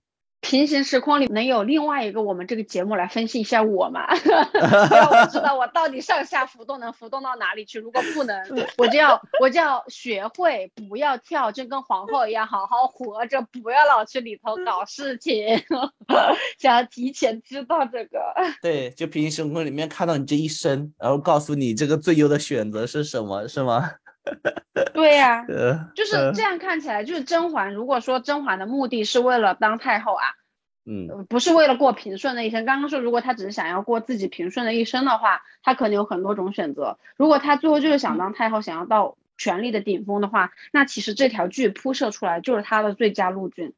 平行时空里能有另外一个我们这个节目来分析一下我吗？(laughs) 让我知道我到底上下浮动能浮动到哪里去？如果不能，我就要我就要学会不要跳，就跟皇后一样好好活着，不要老去里头搞事情。(laughs) 想要提前知道这个。对，就平行时空里面看到你这一生，然后告诉你这个最优的选择是什么，是吗？(laughs) 对呀，就是这样看起来，就是甄嬛。如果说甄嬛的目的是为了当太后啊，嗯，不是为了过平顺的一生。刚刚说，如果她只是想要过自己平顺的一生的话，她可能有很多种选择。如果她最后就是想当太后，想要到权力的顶峰的话，那其实这条剧铺设出来就是她的最佳路径。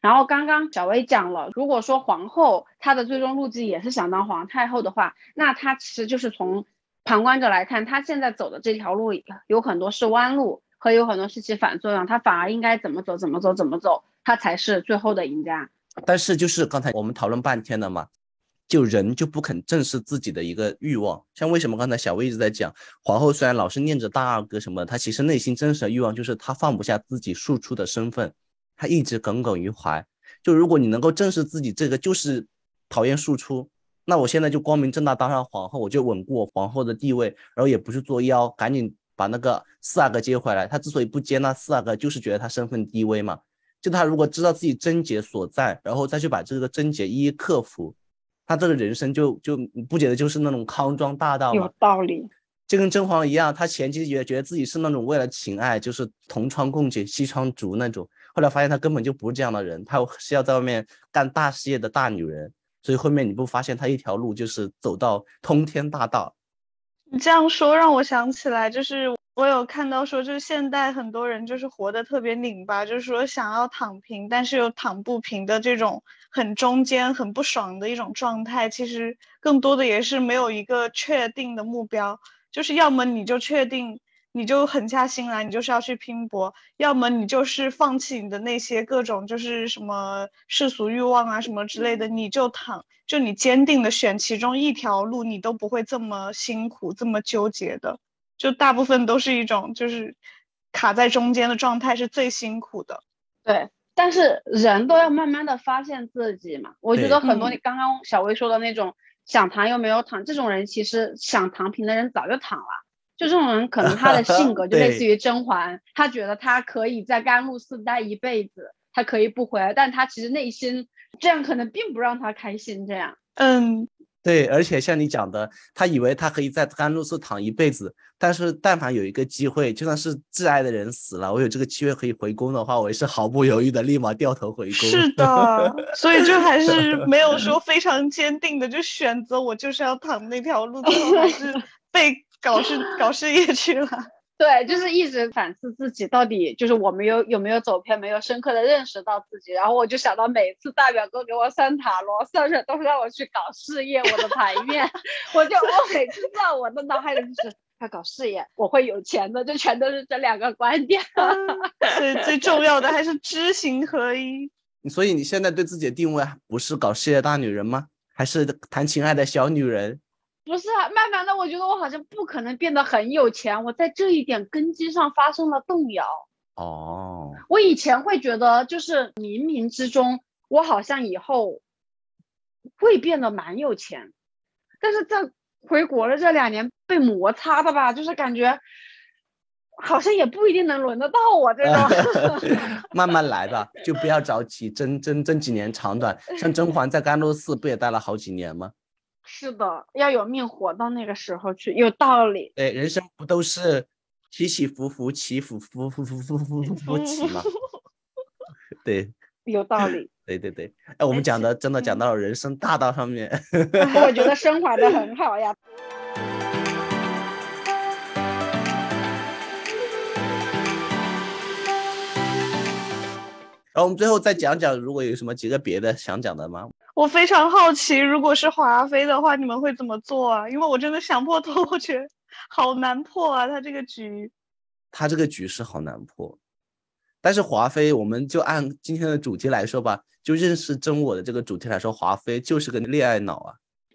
然后刚刚小薇讲了，如果说皇后她的最终路径也是想当皇太后的话，那她其实就是从。旁观者来看，他现在走的这条路有很多是弯路，和有很多是起反作用。他反而应该怎么走，怎么走，怎么走，他才是最后的赢家。但是就是刚才我们讨论半天了嘛，就人就不肯正视自己的一个欲望。像为什么刚才小薇一直在讲，皇后虽然老是念着大阿哥什么，她其实内心真实的欲望就是她放不下自己庶出的身份，她一直耿耿于怀。就如果你能够正视自己这个，就是讨厌庶出。那我现在就光明正大当上皇后，我就稳固我皇后的地位，然后也不去作妖，赶紧把那个四阿哥接回来。他之所以不接那四阿哥，就是觉得他身份低微嘛。就他如果知道自己症结所在，然后再去把这个症结一一克服，他这个人生就就不觉得就是那种康庄大道有道理，就跟甄嬛一样，她前期也觉得自己是那种为了情爱，就是同窗共剪西窗烛那种，后来发现她根本就不是这样的人，她是要在外面干大事业的大女人。所以后面你不发现他一条路就是走到通天大道？你这样说让我想起来，就是我有看到说，就是现代很多人就是活得特别拧巴，就是说想要躺平，但是又躺不平的这种很中间、很不爽的一种状态。其实更多的也是没有一个确定的目标，就是要么你就确定。你就狠下心来，你就是要去拼搏，要么你就是放弃你的那些各种就是什么世俗欲望啊什么之类的，你就躺，就你坚定的选其中一条路，你都不会这么辛苦，这么纠结的。就大部分都是一种就是卡在中间的状态是最辛苦的。对，但是人都要慢慢的发现自己嘛。我觉得很多你刚刚小薇说的那种想躺又没有躺，这种人其实想躺平的人早就躺了。就这种人，可能他的性格 (laughs) 就类似于甄嬛，他觉得他可以在甘露寺待一辈子，他可以不回来，但他其实内心这样可能并不让他开心。这样，嗯，对，而且像你讲的，他以为他可以在甘露寺躺一辈子，但是但凡有一个机会，就算是挚爱的人死了，我有这个机会可以回宫的话，我也是毫不犹豫的立马掉头回宫。是的，所以就还是没有说 (laughs) 非常坚定的就选择我就是要躺那条路，(laughs) 最后还是被。搞事搞事业去了，(laughs) 对，就是一直反思自己到底就是我们有有没有走偏，没有深刻的认识到自己。然后我就想到每次大表哥给我算塔罗，算出来都是让我去搞事业，我的牌面，(laughs) 我就我每次在我的脑海里就是要搞事业，我会有钱的，就全都是这两个观点。(laughs) 最最重要的还是知行合一。所以你现在对自己的定位不是搞事业大女人吗？还是谈情爱的小女人？不是啊，慢慢的，我觉得我好像不可能变得很有钱。我在这一点根基上发生了动摇。哦，我以前会觉得，就是冥冥之中，我好像以后会变得蛮有钱。但是在回国了这两年被摩擦的吧，就是感觉好像也不一定能轮得到我这种。(laughs) (laughs) 慢慢来吧，就不要着急，争争争几年长短。像甄嬛在甘露寺不也待了好几年吗？是的要有命活到那个时候去有道理。对人生不都是起起伏伏起伏伏伏伏伏伏伏起吗 (laughs) 对。有道理。对对对。哎我们讲的真的讲到了人生大道上面。(laughs) 我觉得升华的很好呀。然后我们最后再讲讲，如果有什么几个别的想讲的吗？我非常好奇，如果是华妃的话，你们会怎么做啊？因为我真的想破头，我觉得好难破啊！他这个局，他这个局是好难破。但是华妃，我们就按今天的主题来说吧，就认识真我的这个主题来说，华妃就是个恋爱脑啊。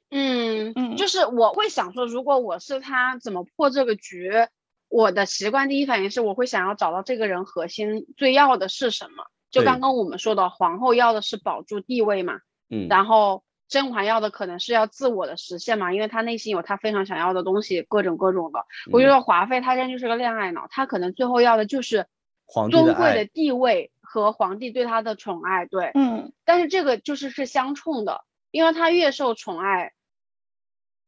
嗯。嗯，就是我会想说，如果我是他，怎么破这个局？我的习惯第一反应是我会想要找到这个人核心最要的是什么。就刚刚我们说的，皇后要的是保住地位嘛，嗯，然后甄嬛要的可能是要自我的实现嘛，因为她内心有她非常想要的东西，各种各种的。我觉得华妃她现在就是个恋爱脑，她可能最后要的就是尊贵的地位和皇帝对她的宠爱，对，嗯，但是这个就是是相冲的，因为她越受宠爱。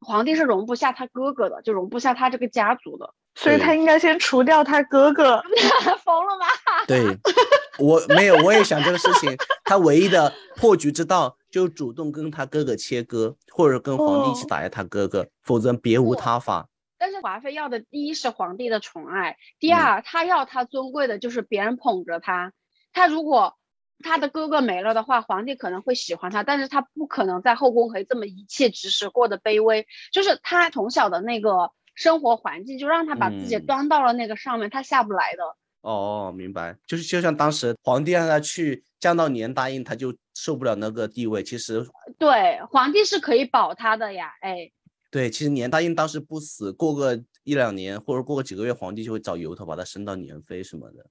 皇帝是容不下他哥哥的，就容不下他这个家族的，所以他应该先除掉他哥哥。(laughs) 疯了吗？对，我没有，我也想这个事情。他唯一的破局之道，就主动跟他哥哥切割，或者跟皇帝一起打压他哥哥，否则别无他法。但是华妃要的第一是皇帝的宠爱，第二他要她尊贵的就是别人捧着她。她如果他的哥哥没了的话，皇帝可能会喜欢他，但是他不可能在后宫可以这么一切指使，过得卑微。就是他从小的那个生活环境，就让他把自己端到了那个上面，他下不来的。哦，明白。就是就像当时皇帝让他去降到年答应，他就受不了那个地位。其实对，皇帝是可以保他的呀。哎，对，其实年答应当时不死，过个一两年或者过个几个月，皇帝就会找由头把他升到年妃什么的。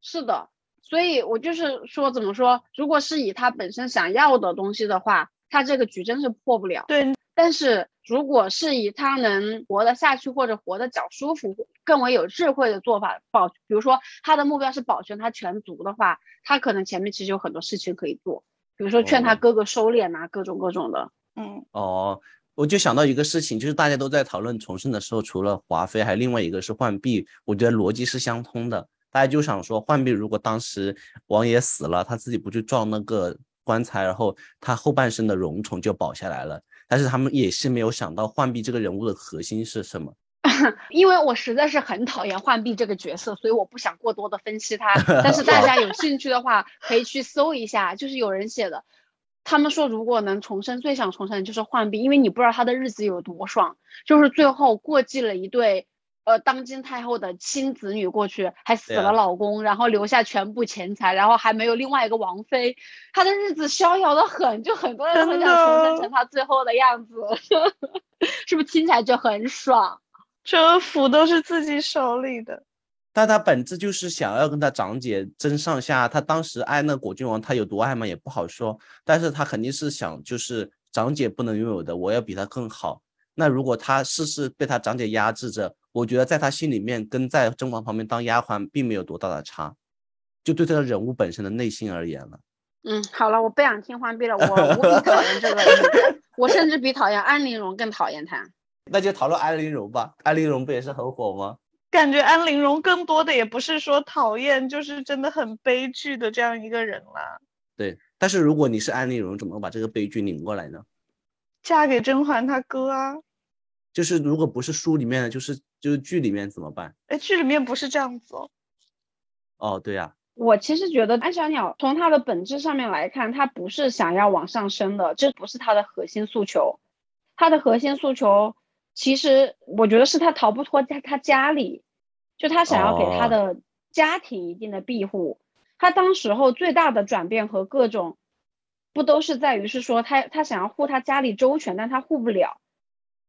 是的。所以我就是说，怎么说？如果是以他本身想要的东西的话，他这个局真是破不了。对。但是如果是以他能活得下去或者活得较舒服、更为有智慧的做法保，比如说他的目标是保全他全族的话，他可能前面其实有很多事情可以做，比如说劝他哥哥收敛啊，各种各种的。嗯。哦，我就想到一个事情，就是大家都在讨论重生的时候，除了华妃，还有另外一个是浣碧，我觉得逻辑是相通的。大家就想说，浣碧如果当时王爷死了，他自己不去撞那个棺材，然后他后半生的荣宠就保下来了。但是他们也是没有想到浣碧这个人物的核心是什么。(laughs) 因为我实在是很讨厌浣碧这个角色，所以我不想过多的分析他。(laughs) 但是大家有兴趣的话，可以去搜一下，就是有人写的，他们说如果能重生，最想重生的就是浣碧，因为你不知道他的日子有多爽，就是最后过继了一对。呃，当今太后的亲子女过去，还死了老公，然后留下全部钱财，然后还没有另外一个王妃，她的日子逍遥的很，就很多人很想重生成她最后的样子，(laughs) 是不是听起来就很爽？这福都是自己手里的，但她本质就是想要跟她长姐争上下。她当时爱那果郡王，她有多爱嘛，也不好说，但是她肯定是想，就是长姐不能拥有的，我要比她更好。那如果他事事被他长姐压制着，我觉得在他心里面，跟在甄嬛旁边当丫鬟并没有多大的差，就对他的人物本身的内心而言了。嗯，好了，我不想听浣碧了，我无比讨厌这个 (laughs) 人，我甚至比讨厌安陵容更讨厌他。(laughs) 那就讨论安陵容吧，安陵容不也是很火吗？感觉安陵容更多的也不是说讨厌，就是真的很悲剧的这样一个人啦。对，但是如果你是安陵容，怎么把这个悲剧拧过来呢？嫁给甄嬛他哥啊。就是如果不是书里面的，就是就是剧里面怎么办？哎，剧里面不是这样子哦。哦，对呀。我其实觉得安小鸟从它的本质上面来看，它不是想要往上升的，这不是它的核心诉求。它的核心诉求，其实我觉得是他逃不脱在他家里，就他想要给他的家庭一定的庇护。他当时候最大的转变和各种，不都是在于是说他他想要护他家里周全，但他护不了。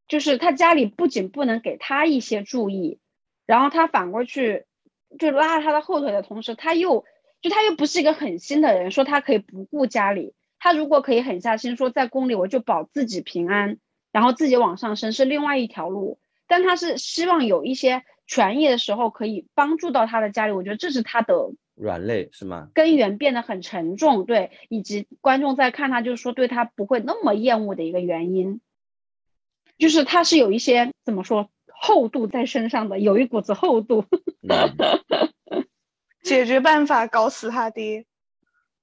就是他家里不仅不能给他一些注意，然后他反过去就拉他的后腿的同时，他又就他又不是一个狠心的人，说他可以不顾家里。他如果可以狠下心说在宫里我就保自己平安，然后自己往上升是另外一条路。但他是希望有一些权益的时候可以帮助到他的家里，我觉得这是他的软肋是吗？根源变得很沉重，对，以及观众在看他就是说对他不会那么厌恶的一个原因。就是他是有一些怎么说厚度在身上的，有一股子厚度。(laughs) 解决办法搞死他爹，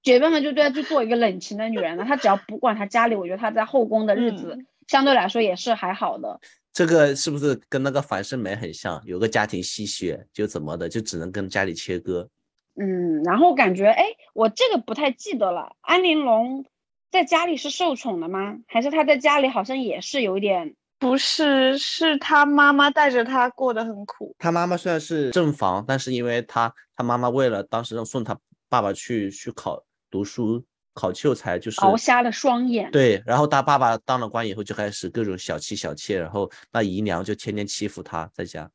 解决办法就对他去做一个冷情的女人了。他只要不管他家里，我觉得他在后宫的日子相对来说也是还好的。这个是不是跟那个樊胜美很像？有个家庭吸血就怎么的，就只能跟家里切割。嗯，然后感觉哎，我这个不太记得了。安陵容在家里是受宠的吗？还是她在家里好像也是有点？不是，是他妈妈带着他过得很苦。他妈妈虽然是正房，但是因为他他妈妈为了当时让送他爸爸去去考读书考秀才，就是熬瞎了双眼。对，然后他爸爸当了官以后就开始各种小气小妾，然后那姨娘就天天欺负他在家。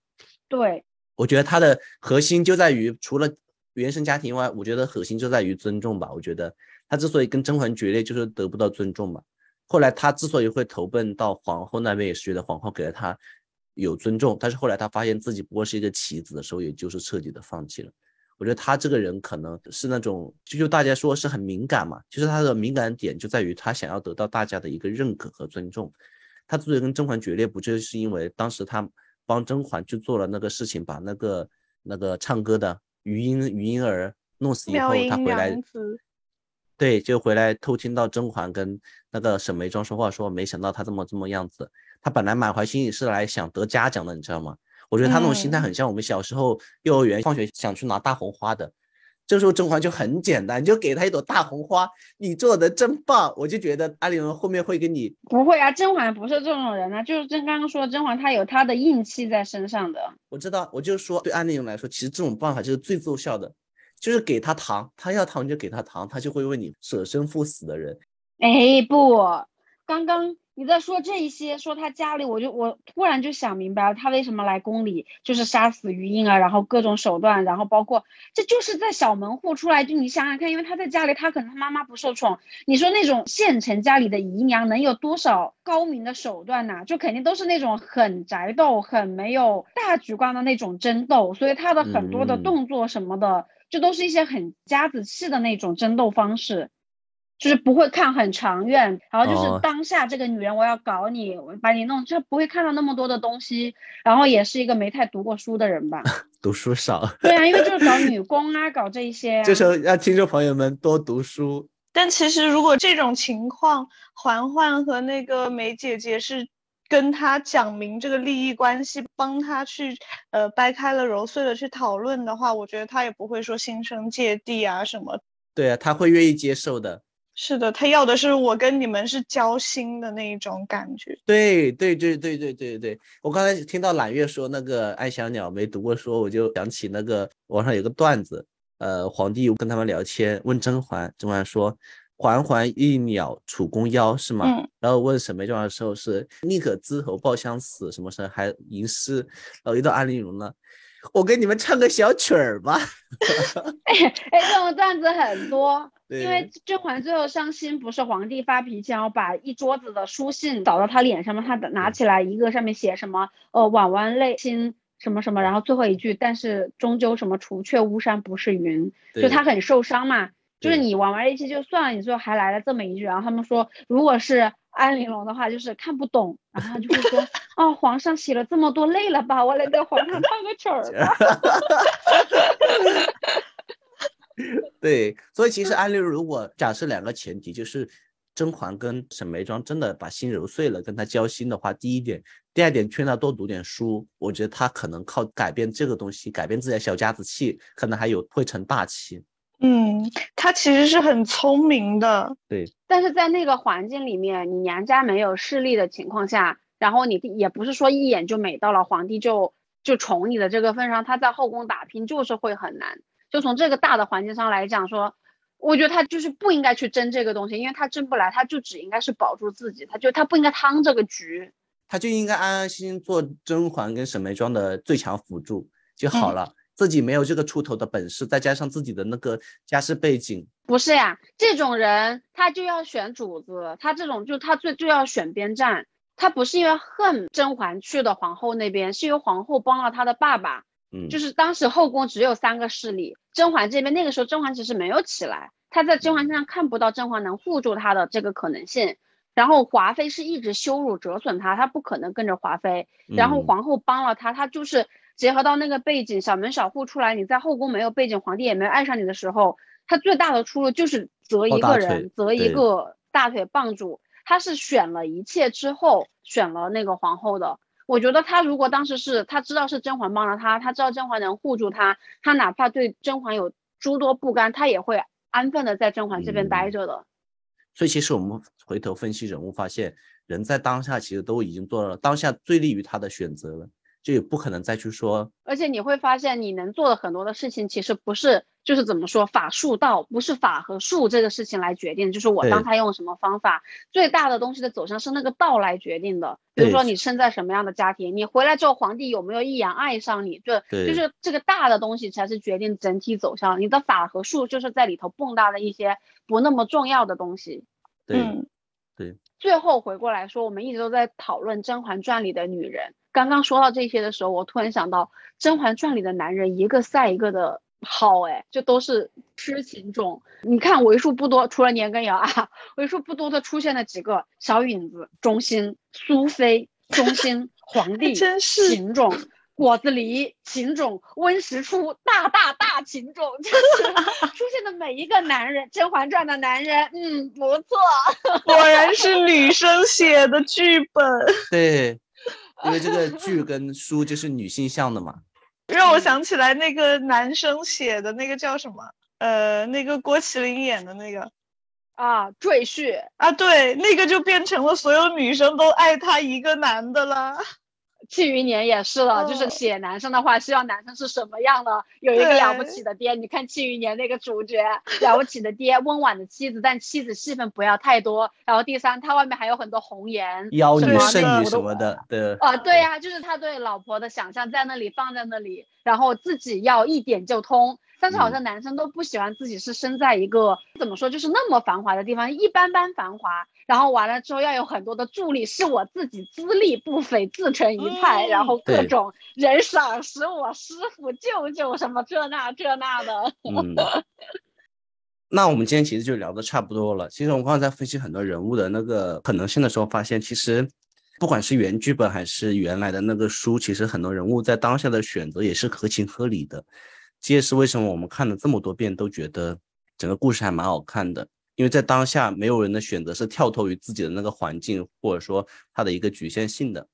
对，我觉得他的核心就在于，除了原生家庭以外，我觉得核心就在于尊重吧。我觉得他之所以跟甄嬛决裂，就是得不到尊重嘛。后来他之所以会投奔到皇后那边，也是觉得皇后给了他有尊重，但是后来他发现自己不过是一个棋子的时候，也就是彻底的放弃了。我觉得他这个人可能是那种，就就大家说是很敏感嘛，就是他的敏感点就在于他想要得到大家的一个认可和尊重。他之所以跟甄嬛决裂，不就是因为当时他。帮甄嬛去做了那个事情，把那个那个唱歌的余音余音儿弄死以后，他回来，对，就回来偷听到甄嬛跟那个沈眉庄说话，说没想到他这么这么样子。他本来满怀心意是来想得嘉奖的，你知道吗？我觉得他那种心态很像我们小时候幼儿园放学想去拿大红花的。这时候甄嬛就很简单，你就给她一朵大红花，你做的真棒，我就觉得安陵容后面会跟你不会啊，甄嬛不是这种人啊，就是甄刚刚说甄嬛她有她的硬气在身上的。我知道，我就说对安陵容来说，其实这种办法就是最奏效的，就是给他糖，他要糖就给他糖，他就会为你舍生赴死的人。哎，不，刚刚。你在说这一些，说他家里，我就我突然就想明白了，他为什么来宫里，就是杀死余莺啊，然后各种手段，然后包括这就是在小门户出来，就你想想看，因为他在家里，他可能他妈妈不受宠，你说那种县城家里的姨娘能有多少高明的手段呢？就肯定都是那种很宅斗、很没有大局观的那种争斗，所以他的很多的动作什么的，这都是一些很夹子气的那种争斗方式。就是不会看很长远，然后就是当下这个女人，我要搞你，我把你弄，就不会看到那么多的东西。然后也是一个没太读过书的人吧，(laughs) 读书少。对啊，因为就是搞女 (laughs) 工啊，搞这一些。这时候让听众朋友们多读书。但其实如果这种情况，环环和那个梅姐姐是跟他讲明这个利益关系，帮他去呃掰开了揉碎了去讨论的话，我觉得他也不会说心生芥蒂啊什么。对啊，他会愿意接受的。是的，他要的是我跟你们是交心的那一种感觉。对对对对对对对，我刚才听到揽月说那个爱小鸟没读过书，我就想起那个网上有个段子，呃，皇帝跟他们聊天，问甄嬛，甄嬛说：“环环一鸟，楚宫腰，是吗？”嗯。然后问沈眉庄的时候是宁可枝头抱香死，什么事还吟诗。然后一到安陵容呢，我给你们唱个小曲儿吧。哎 (laughs) 哎，这种段子很多。因为甄嬛最后伤心，不是皇帝发脾气，然后把一桌子的书信倒到他脸上嘛？他拿起来一个，上面写什么？呃，婉婉泪心什么什么，然后最后一句，但是终究什么？除却巫山不是云，就他很受伤嘛。就是你玩玩一期就算了，你最后还来了这么一句，然后他们说，如果是安陵容的话，就是看不懂，然后他就会说，哦，皇上写了这么多累了吧？我来给皇上唱个曲儿吧。(laughs) 对，所以其实安陵容如果假设两个前提，就是甄嬛跟沈眉庄真的把心揉碎了，跟他交心的话，第一点，第二点劝他多读点书，我觉得他可能靠改变这个东西，改变自己的小家子气，可能还有会成大器。嗯，他其实是很聪明的。对，但是在那个环境里面，你娘家没有势力的情况下，然后你也不是说一眼就美到了皇帝就就宠你的这个份上，他在后宫打拼就是会很难。就从这个大的环境上来讲，说，我觉得他就是不应该去争这个东西，因为他争不来，他就只应该是保住自己，他就他不应该趟这个局，他就应该安安心心做甄嬛跟沈眉庄的最强辅助就好了，自己没有这个出头的本事，再加上自己的那个家世背景，不是呀，这种人他就要选主子，他这种就他最就要选边站，他不是因为恨甄嬛去的皇后那边，是因为皇后帮了他的爸爸。嗯，就是当时后宫只有三个势力，甄嬛这边那个时候甄嬛其实没有起来，他在甄嬛身上看不到甄嬛能护住他的这个可能性。然后华妃是一直羞辱折损他，他不可能跟着华妃。然后皇后帮了他，他就是结合到那个背景，小门小户出来，你在后宫没有背景，皇帝也没有爱上你的时候，他最大的出路就是择一个人，择一个大腿棒主。他是选了一切之后选了那个皇后的。我觉得他如果当时是他知道是甄嬛帮了他，他知道甄嬛能护住他，他哪怕对甄嬛有诸多不甘，他也会安分的在甄嬛这边待着的。所以其实我们回头分析人物，发现人在当下其实都已经做了当下最利于他的选择了。就也不可能再去说。而且你会发现，你能做的很多的事情，其实不是就是怎么说法术道，不是法和术这个事情来决定，就是我当他用什么方法，最大的东西的走向是那个道来决定的。比如说你生在什么样的家庭，你回来之后皇帝有没有一眼爱上你，就就是这个大的东西才是决定整体走向。你的法和术就是在里头蹦跶的一些不那么重要的东西。对，对。最后回过来说，我们一直都在讨论《甄嬛传》里的女人。刚刚说到这些的时候，我突然想到，《甄嬛传》里的男人一个赛一个的好，哎，就都是痴情种。你看，为数不多，除了年羹尧啊，为数不多的出现了几个小允子、忠心、苏菲、忠心、皇帝、真是情种。果子狸、情种、温实初，大大大情种，(laughs) 就是出现的每一个男人，《甄嬛传》的男人，嗯，不错，果然是女生写的剧本。(laughs) 对，(laughs) 因为这个剧跟书就是女性向的嘛。让我想起来那个男生写的那个叫什么？呃，那个郭麒麟演的那个啊，《赘婿》啊，对，那个就变成了所有女生都爱他一个男的了。庆余年也是了，就是写男生的话，希望男生是什么样的？有一个了不起的爹。你看庆余年那个主角，了不起的爹，温婉的妻子，但妻子戏份不要太多。然后第三，他外面还有很多红颜，妖女、圣女什么的。对啊，对呀，就是他对老婆的想象在那里放在那里，然后自己要一点就通。但是好像男生都不喜欢自己是生在一个怎么说，就是那么繁华的地方，一般般繁华。然后完了之后要有很多的助力，是我自己资历不菲，自成一派，然后各种人赏识我，师傅舅舅什么这那这那的。嗯，(laughs) 那我们今天其实就聊的差不多了。其实我们刚才在分析很多人物的那个可能性的时候，发现其实不管是原剧本还是原来的那个书，其实很多人物在当下的选择也是合情合理的。这也是为什么我们看了这么多遍都觉得整个故事还蛮好看的，因为在当下没有人的选择是跳脱于自己的那个环境，或者说它的一个局限性的，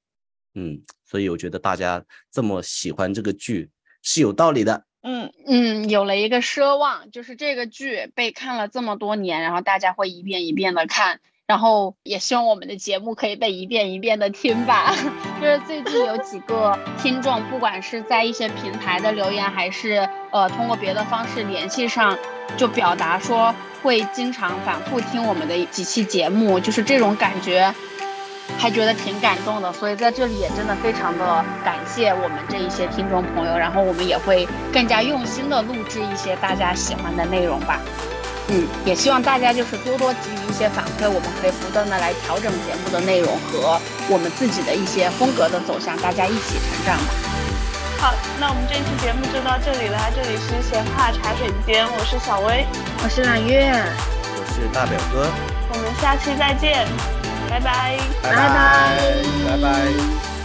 嗯，所以我觉得大家这么喜欢这个剧是有道理的，嗯嗯，有了一个奢望，就是这个剧被看了这么多年，然后大家会一遍一遍的看。然后也希望我们的节目可以被一遍一遍的听吧。(laughs) 就是最近有几个听众，不管是在一些平台的留言，还是呃通过别的方式联系上，就表达说会经常反复听我们的几期节目，就是这种感觉，还觉得挺感动的。所以在这里也真的非常的感谢我们这一些听众朋友，然后我们也会更加用心的录制一些大家喜欢的内容吧。嗯，也希望大家就是多多给予一些反馈，我们可以不断的来调整节目的内容和我们自己的一些风格的走向，大家一起成长吧。好，那我们这期节目就到这里了，这里是闲话茶水间，我是小薇，我是揽月，我是大表哥，我们下期再见，拜拜，拜拜，拜拜。